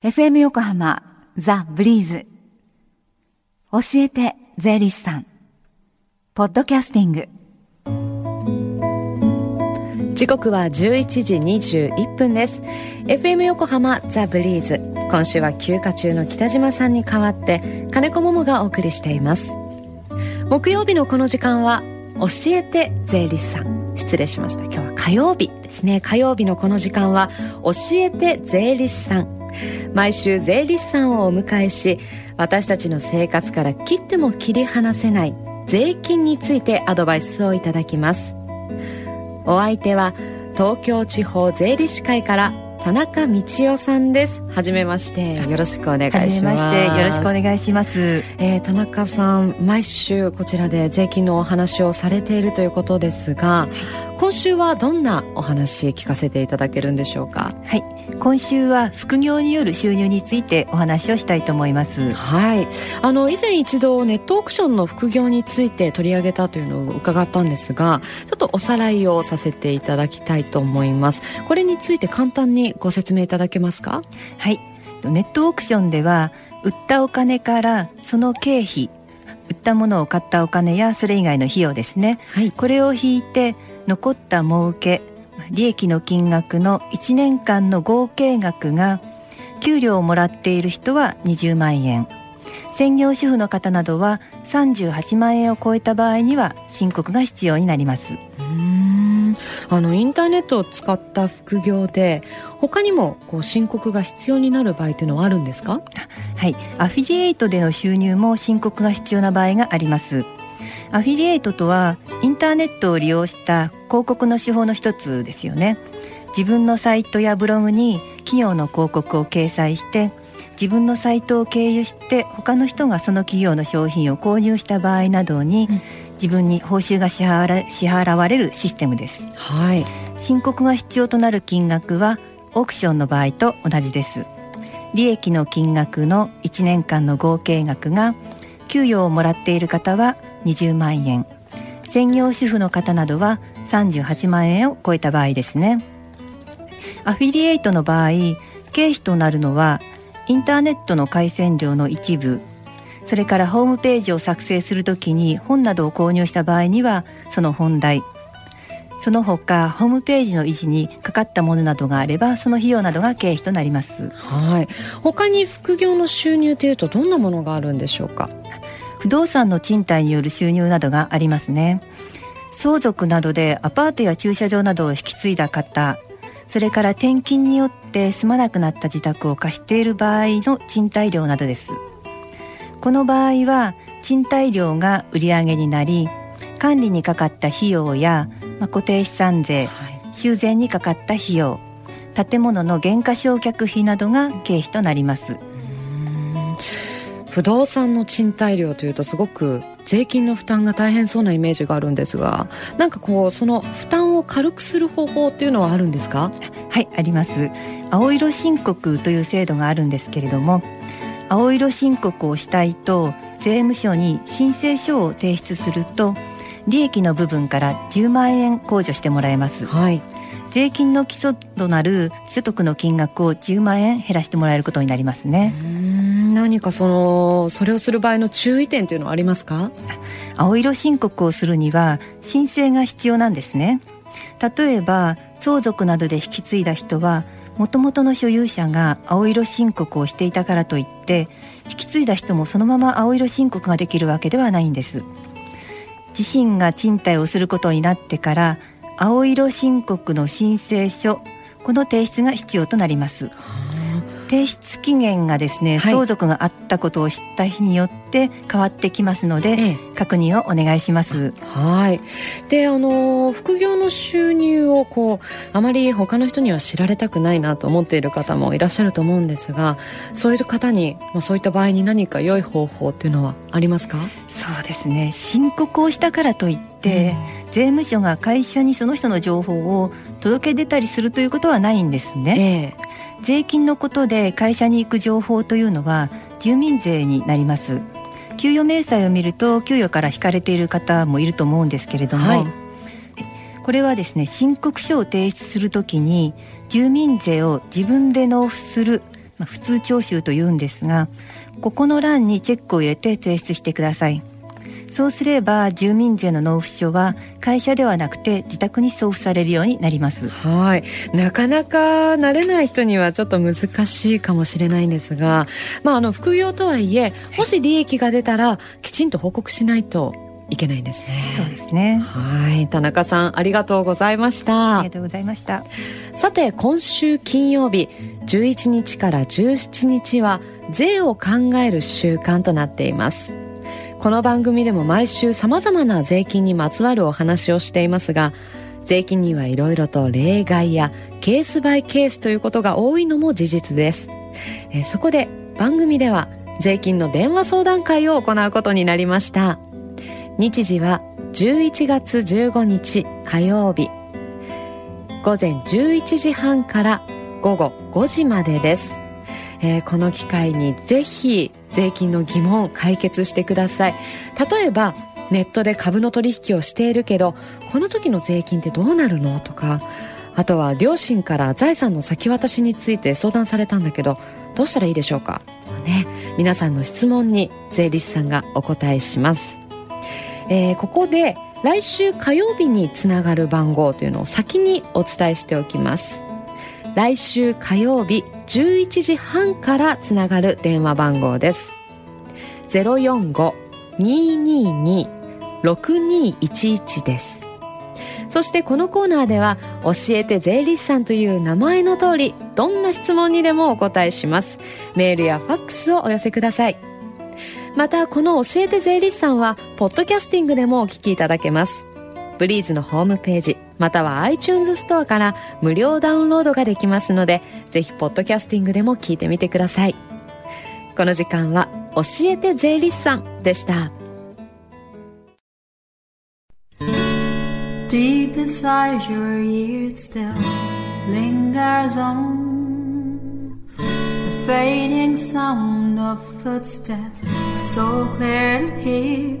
FM 横浜ザ・ブリーズ。教えて税理士さん。ポッドキャスティング。時刻は11時21分です。FM 横浜ザ・ブリーズ。今週は休暇中の北島さんに代わって金子桃がお送りしています。木曜日のこの時間は教えて税理士さん。失礼しました。今日は火曜日ですね。火曜日のこの時間は教えて税理士さん。毎週税理士さんをお迎えし私たちの生活から切っても切り離せない税金についてアドバイスをいただきますお相手は東京地方税理士会から田中道夫さんです。はじめまして、よろしくお願いします。まして、よろしくお願いします。えー、田中さん、毎週こちらで税金のお話をされているということですが、今週はどんなお話聞かせていただけるんでしょうか？はい、今週は副業による収入についてお話をしたいと思います。はい。あの以前一度ネットオークションの副業について取り上げたというのを伺ったんですがちょっとおさらいをさせていただきたいと思います。これについて簡単にご説明いただけますか？はい。ネットオークションでは売ったお金からその経費売ったものを買ったお金やそれ以外の費用ですね、はい、これを引いて残った儲け利益の金額の1年間の合計額が給料をもらっている人は20万円。専業主婦の方などは38万円を超えた場合には申告が必要になります。あのインターネットを使った副業で他にもこう申告が必要になる場合というのはあるんですか？はい。アフィリエイトでの収入も申告が必要な場合があります。アフィリエイトとはインターネットを利用した広告の手法の一つですよね。自分のサイトやブログに企業の広告を掲載して自分のサイトを経由して他の人がその企業の商品を購入した場合などに、自分に報酬が支払支払われるシステムです、はい、申告が必要となる金額はオークションの場合と同じです。利益の金額の1年間の合計額が給与をもらっている方は20万円。専業主婦の方などは38万円を超えた場合ですね。アフィリエイトの場合経費となるのはインターネットの回線料の一部。それからホームページを作成するときに本などを購入した場合にはその本代。その他ホームページの維持にかかったものなどがあればその費用などが経費となります。はい。他に副業の収入というとどんなものがあるんでしょうか？不動産の賃貸による収入などがありますね相続などでアパートや駐車場などを引き継いだ方それから転勤によって住まなくなった自宅を貸している場合の賃貸料などです。この場合は賃貸料が売上になり管理にかかった費用や、まあ、固定資産税、はい、修繕にかかった費用建物の減価償却費などが経費となります。不動産の賃貸料というとすごく税金の負担が大変そうなイメージがあるんですがなんかこうその負担を軽くする方法っていうのはあるんですか？はいあります。青色申告という制度があるんですけれども青色申告をしたいと税務署に申請書を提出すると利益の部分から10万円控除してもらえます、はい、税金の基礎となる所得の金額を10万円減らしてもらえることになりますね何かそのそれをする場合の注意点というのはありますか？青色申告をするには申請が必要なんですね。例えば相続などで引き継いだ人はもともとの所有者が青色申告をしていたからといって引き継いだ人もそのまま青色申告ができるわけではないんです。自身が賃貸をすることになってから青色申告の申請書この提出が必要となります。提出期限がですね、はい、相続があったことを知った日によって変わってきますので、ええ、確認をお願いします。はい。で、あの副業の収入をこうあまり他の人には知られたくないなと思っている方もいらっしゃると思うんですが、そういう方にまあそういった場合に何か良い方法っていうのはありますか？そうですね。申告をしたからといって、うん、税務署が会社にその人の情報を届け出たりするということはないんですね。ええ税金のことで会社に行く情報というのは住民税になります。給与明細を見ると給与から引かれている方もいると思うんですけれども、はい、これはですね申告書を提出するときに住民税を自分で納付するまあ、普通徴収というんですがここの欄にチェックを入れて提出してくださいそうすれば住民税の納付書は会社ではなくて自宅に送付されるようになります。はい。なかなか慣れない人にはちょっと難しいかもしれないんですが、まあ、あの副業とはいえもし利益が出たらきちんと報告しないといけないんですね。そうですね。はい。田中さんありがとうございました。ありがとうございました。さて今週金曜日11日から17日は税を考える週間となっていますこの番組でも毎週様々な税金にまつわるお話をしていますが税金にはいろいろと例外やケースバイケースということが多いのも事実です。えそこで番組では税金の電話相談会を行うことになりました。日時は11月15日火曜日。午前11時半から午後5時までです、えー、この機会にぜひ税金の疑問解決してください。例えばネットで株の取引をしているけどこの時の税金ってどうなるのとかあとは両親から財産の先渡しについて相談されたんだけどどうしたらいいでしょうか。ね皆さんの質問に税理士さんがお答えします。えー、ここで来週火曜日につながる番号というのを先にお伝えしておきます。来週火曜日11時半からつながる電話番号です。045-222-6211です。そしてこのコーナーでは教えて税理士さんという名前の通りどんな質問にでもお答えします。メールやファックスをお寄せください。またこの教えて税理士さんはポッドキャスティングでもお聞きいただけます。ブリーズのホームページまたは iTunes ストアから無料ダウンロードができますのでぜひポッドキャスティングでも聞いてみてください。この時間は教えて税理士さんでした。Deep inside your ear still lingers on The fading sound of footsteps so clear to hear.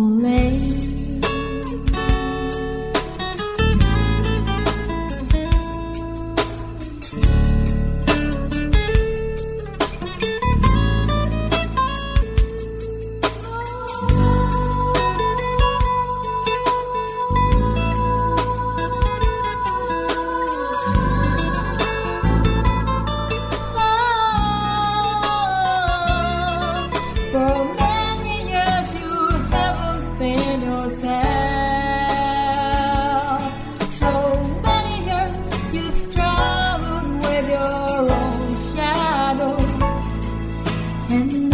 and